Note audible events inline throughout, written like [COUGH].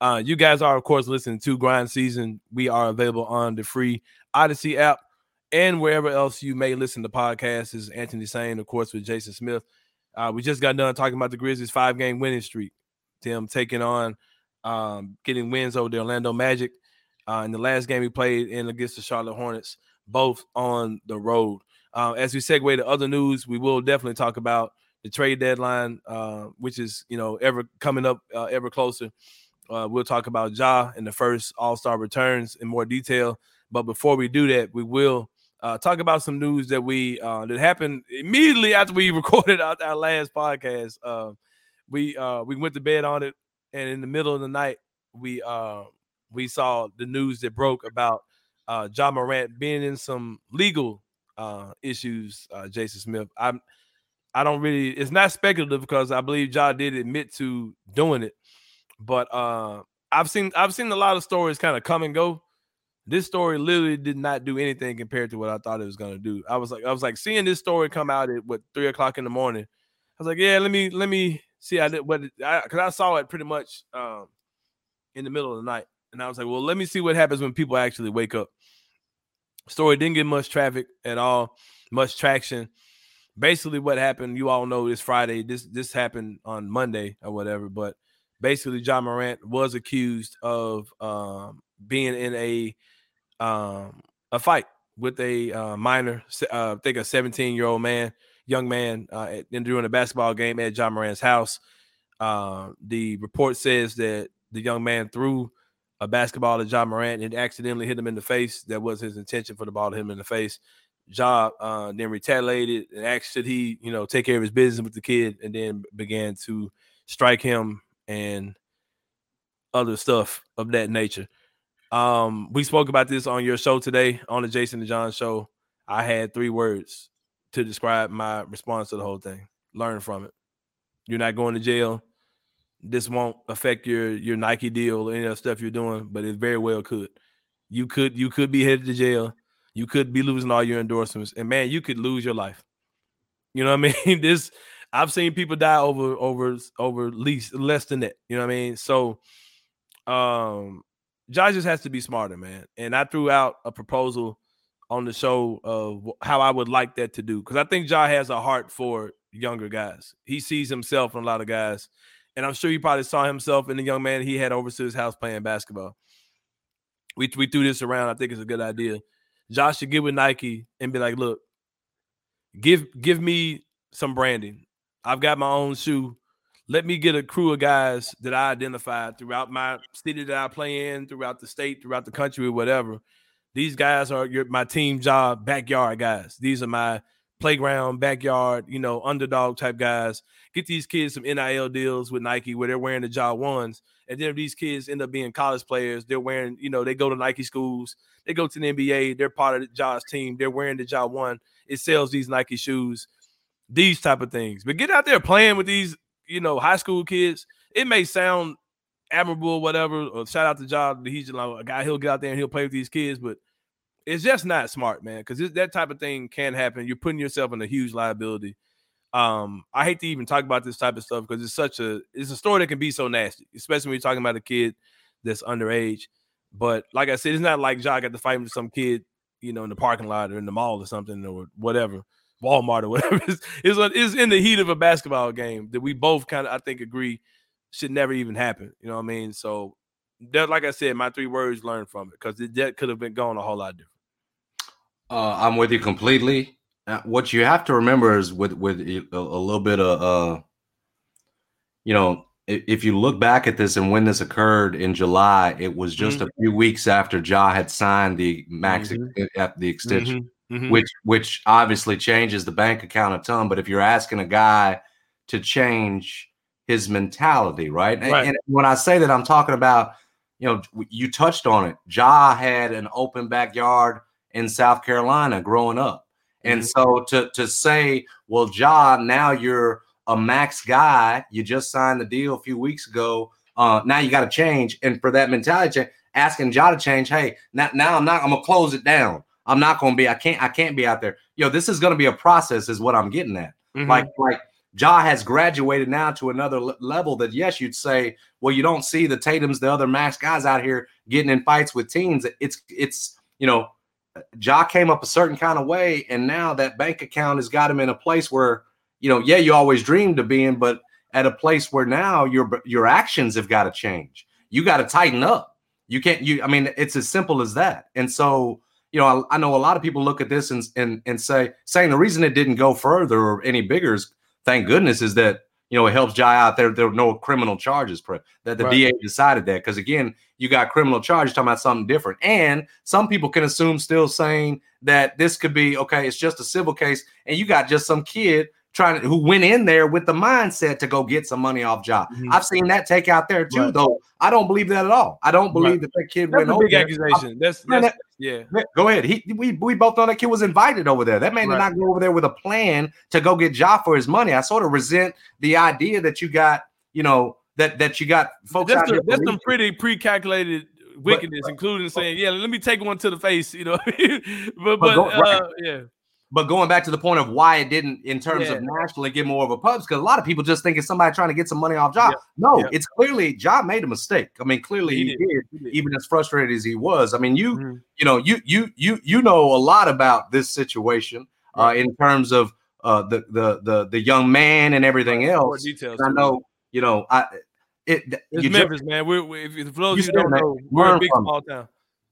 Uh, you guys are, of course, listening to Grind Season. We are available on the free Audacy app and wherever else you may listen to podcasts. This is Anthony Sain, of course, with Jason Smith. Uh, we just got done talking about the Grizzlies' five game winning streak. Them taking on, um, getting wins over the Orlando Magic. Uh, in the last game we played in against the Charlotte Hornets, both on the road. Uh, as we segue to other news, we will definitely talk about the trade deadline, uh, which is you know ever coming up uh, ever closer. Uh, we'll talk about Ja and the first All Star returns in more detail. But before we do that, we will uh, talk about some news that we uh, that happened immediately after we [LAUGHS] recorded our, our last podcast. Uh, we uh, we went to bed on it, and in the middle of the night, we uh, we saw the news that broke about uh, Ja Morant being in some legal uh, issues. Jason Smith, I'm I don't really. It's not speculative because I believe Ja did admit to doing it but uh, I've seen I've seen a lot of stories kind of come and go. This story literally did not do anything compared to what I thought it was gonna do. I was like, I was like seeing this story come out at what three o'clock in the morning. I was like, yeah, let me let me see. I did what I because I, I, saw it pretty much um, in the middle of the night, and I was like, well, let me see what happens when people actually wake up. Story didn't get much traffic at all, much traction. Basically, what happened, you all know, this Friday. This this happened on Monday or whatever, but basically Ja Morant was accused of um, being in a um, a fight with a uh, minor, uh, I think a 17 year old man, young man, uh, during a basketball game at Ja Morant's house. Uh, the report says that the young man threw a basketball at Ja Morant and accidentally hit him in the face. That was his intention for the ball to hit him in the face. Ja uh, then retaliated and asked should he, you know, take care of his business with the kid, and then began to strike him and other stuff of that nature. Um, we spoke about this on your show today on the Jason and John show. I had three words to describe my response to the whole thing. Learn from it. You're not going to jail. This won't affect your your Nike deal or any of the stuff you're doing, but it very well could. You could you could be headed to jail. You could be losing all your endorsements, and man, you could lose your life. You know what I mean? [LAUGHS] This I've seen people die over over over least less than that. You know what I mean? So um Ja just has to be smarter, man. And I threw out a proposal on the show of how I would like that to do because I think Ja has a heart for younger guys. He sees himself in a lot of guys, and I'm sure he probably saw himself in the young man he had over to his house playing basketball. We we threw this around. I think it's a good idea. Ja should get with Nike and be like, "Look, give give me some branding. I've got my own shoe. Let me get a crew of guys that I identified throughout my city that I play in, throughout the state, throughout the country, whatever. These guys are your my team Ja backyard guys. These are my playground, backyard, you know, underdog type guys. Get these kids some NIL deals with Nike where they're wearing the Ja ones. And then if these kids end up being college players, they're wearing, you know, they go to Nike schools, they go to the NBA, they're part of the Ja's team, they're wearing the Ja one. It sells these Nike shoes these type of things. But get out there playing with these, you know, high school kids. It may sound admirable, whatever. Or shout out to Ja. He's like a guy. He'll get out there and he'll play with these kids, but it's just not smart, man. Because that type of thing can happen. You're putting yourself in a huge liability. Um, I hate to even talk about this type of stuff because it's such a it's a story that can be so nasty, especially when you're talking about a kid that's underage. But like I said, it's not like Ja got to fight with some kid, you know, in the parking lot or in the mall or something or whatever. Walmart or whatever is is, is in the heat of a basketball game that we both kind of I think agree should never even happen. You know what I mean? So that, like I said, my three words learn from it because that could have been going a whole lot different. Uh, I'm with you completely. Uh, what you have to remember is with with a, a little bit of uh, you know, if you look back at this and when this occurred in July, it was just mm-hmm. a few weeks after Ja had signed the max mm-hmm. the extension, mm-hmm. Mm-hmm. which which obviously changes the bank account a ton. But if you're asking a guy to change his mentality, right? right. And, and when I say that, I'm talking about, you know, you touched on it. Ja had an open backyard in South Carolina growing up. And mm-hmm. so to to say, well, Ja, now you're a max guy. You just signed the deal a few weeks ago. Uh, now you got to change. And for that mentality change, asking Ja to change, hey, now, now I'm not, I'm gonna close it down. I'm not gonna be, I can't, I can't be out there. Yo, this is gonna be a process, is what I'm getting at. Mm-hmm. Like, like Ja has graduated now to another level that yes, you'd say, well, you don't see the Tatum's, the other max guys out here getting in fights with teens. It's it's you know, Ja came up a certain kind of way, and now that bank account has got him in a place where you know, yeah, you always dreamed of being, but at a place where now your your actions have got to change. You got to tighten up. You can't. You. I mean, it's as simple as that. And so, you know, I, I know a lot of people look at this and and and say saying the reason it didn't go further or any bigger is thank goodness is that you know it helps Ja out there. There were no criminal charges. That the right. DA decided that because again, you got criminal charges talking about something different. And some people can assume still saying that this could be okay. It's just a civil case, and you got just some kid trying to who went in there with the mindset to go get some money off Ja. Mm-hmm. I've seen that take out there too, right. though. I don't believe that at all. I don't believe right. that that kid that's went a big accusation. That's, that's that, yeah. Go ahead. He we we both know that kid was invited over there. That man right. did not go over there with a plan to go get Ja for his money. I sort of resent the idea that you got, you know, that that you got folks that's, a, that's some pretty pre-calculated wickedness, but, including saying, "Yeah, let me take one to the face," you know. [LAUGHS] but but, but go, uh, yeah, but going back to the point of why it didn't, in terms yeah. of nationally, get more of a pubs, because a lot of people just think it's somebody trying to get some money off Ja. Yeah. No, yeah. it's clearly Ja made a mistake. I mean, clearly he, he, did. Did, he, did. even as frustrated as he was. I mean, you, mm-hmm. you know, you you you you know a lot about this situation uh, in terms of uh, the the the the young man and everything else. More details. I know, you know, I it. It's Memphis, just, man. We're, we if for those you, don't know, we're a big small town.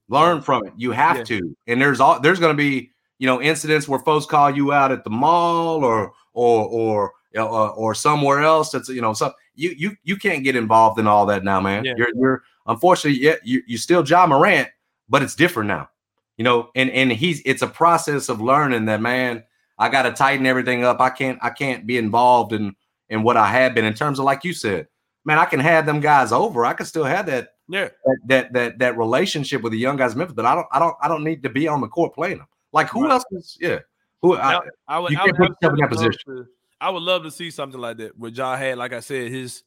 Learn from it. You have to, and there's all there's going to be you know incidents where folks call you out at the mall or or or uh, or somewhere else that's you know so you you you can't get involved in all that now man. Yeah. you're you're unfortunately yeah you you still Ja Morant but it's different now. You know and and he's it's a process of learning that man I got to tighten everything up. I can't I can't be involved in in what I have been in terms of like you said man I can have them guys over. I can still have that yeah. that that that, that relationship with the young guys Memphis but I don't I don't I don't need to be on the court playing them like who right. else is yeah? Who uh, I, I, would, you can't would put in that position. To, I would love to see something like that where Ja had, like I said, his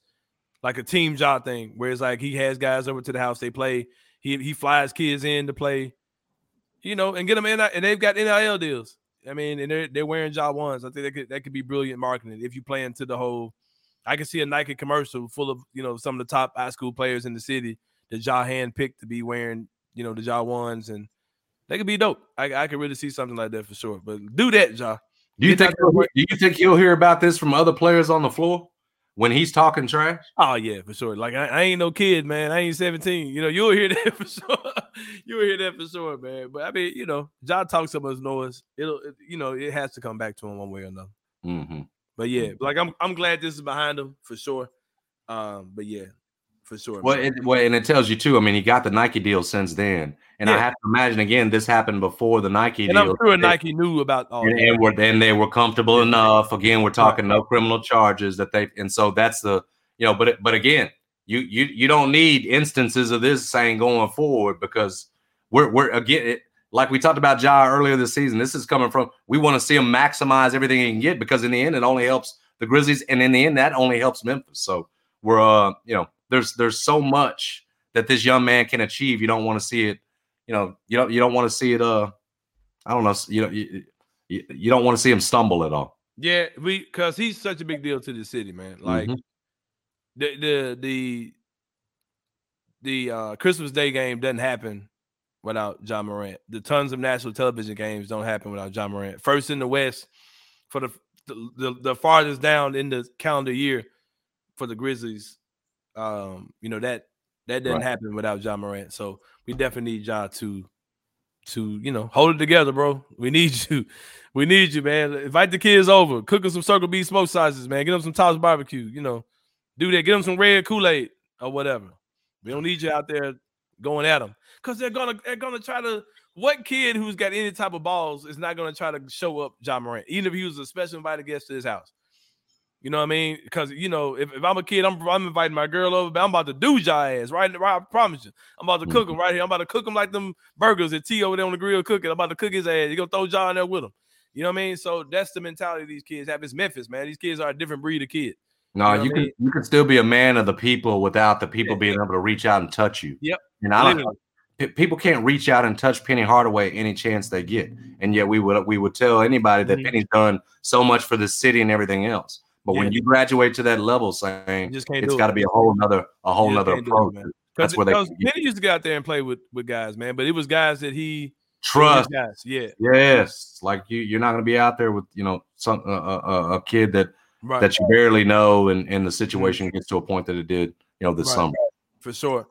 like a team Ja thing, where it's like he has guys over to the house, they play, he he flies kids in to play, you know, and get them in and they've got NIL deals. I mean, and they're they're wearing Ja ones. I think that could that could be brilliant marketing if you play into the whole. I can see a Nike commercial full of you know some of the top high school players in the city that Ja hand picked to be wearing you know the Ja ones and that could be dope. I, I could really see something like that for sure. But do that, Ja. Do you think? Do you think you'll hear about this from other players on the floor when he's talking trash? Oh yeah, for sure. Like I, I ain't no kid, man. I ain't seventeen. You know, you'll hear [LAUGHS] that for sure. you'll hear that for sure, man. But I mean, you know, Ja talks so much noise. It'll, it, you know, it has to come back to him one way or another. Mm-hmm. But yeah, mm-hmm. like I'm, I'm glad this is behind him for sure. Um, but yeah, for sure. Well, it, well, and it tells you too. I mean, he got the Nike deal since then, and yeah. I have to imagine again this happened before the Nike and deal. I'm sure Nike knew about all and, and, were, and they were comfortable enough. Again, we're talking no criminal charges that they, and so that's the you know. But but again, you you you don't need instances of this saying going forward because we're we're again. It, like we talked about Ja earlier this season, this is coming from we want to see him maximize everything he can get because in the end it only helps the Grizzlies, and in the end that only helps Memphis. So we're uh you know there's there's so much that this young man can achieve. You don't want to see it, you know, you don't you don't want to see it uh I don't know, you know, you, you don't want to see him stumble at all. Yeah, we because he's such a big deal to the city, man. Like mm-hmm. the the the the uh, Christmas Day game doesn't happen without Ja Morant. The tons of national television games don't happen without Ja Morant. First in the West for the the, the, the farthest down in the calendar year for the Grizzlies um, you know that that didn't right. happen without Ja Morant. So we definitely need John to to you know hold it together, bro. We need [LAUGHS] you. We need you, man. Invite the kids over. Cook them some Circle B smoke sizes, man. Get them some Tops barbecue. You know, Do that. Get them some red Kool Aid or whatever. We don't need you out there going at them because they're gonna they're gonna try to. What kid who's got any type of balls is not gonna try to show up Ja Morant, even if he was a special invited guest to his house? You know what I mean? Because you know, if, if I'm a kid, I'm I'm inviting my girl over, but I'm about to do Ja ass right. right I promise you, I'm about to cook him mm-hmm. right here. I'm about to cook him like them burgers that T over there on the grill cooking. I'm about to cook his ass. You gonna throw Ja in there with him? You know what I mean? So that's the mentality these kids have. It's Memphis, man. These kids are a different breed of kid. No, you, know you can mean? you can still be a man of the people without the people yeah. being able to reach out and touch you. Yep. And I don't people can't reach out and touch Penny Hardaway any chance they get. And yet we would we would tell anybody that mm-hmm. Penny's done so much for the city and everything else. But yeah. when you graduate to that level, saying it's got to be a whole nother a whole nother approach. It, That's where they Penny used to get out there and play with with guys, man. But it was guys that he trust. Guys, yeah. Yes, like you you're not going to be out there with you know some uh, uh, a kid that right. that you barely know, and and the mm-hmm. situation gets to a point that it did, you know, this right. summer. For sure.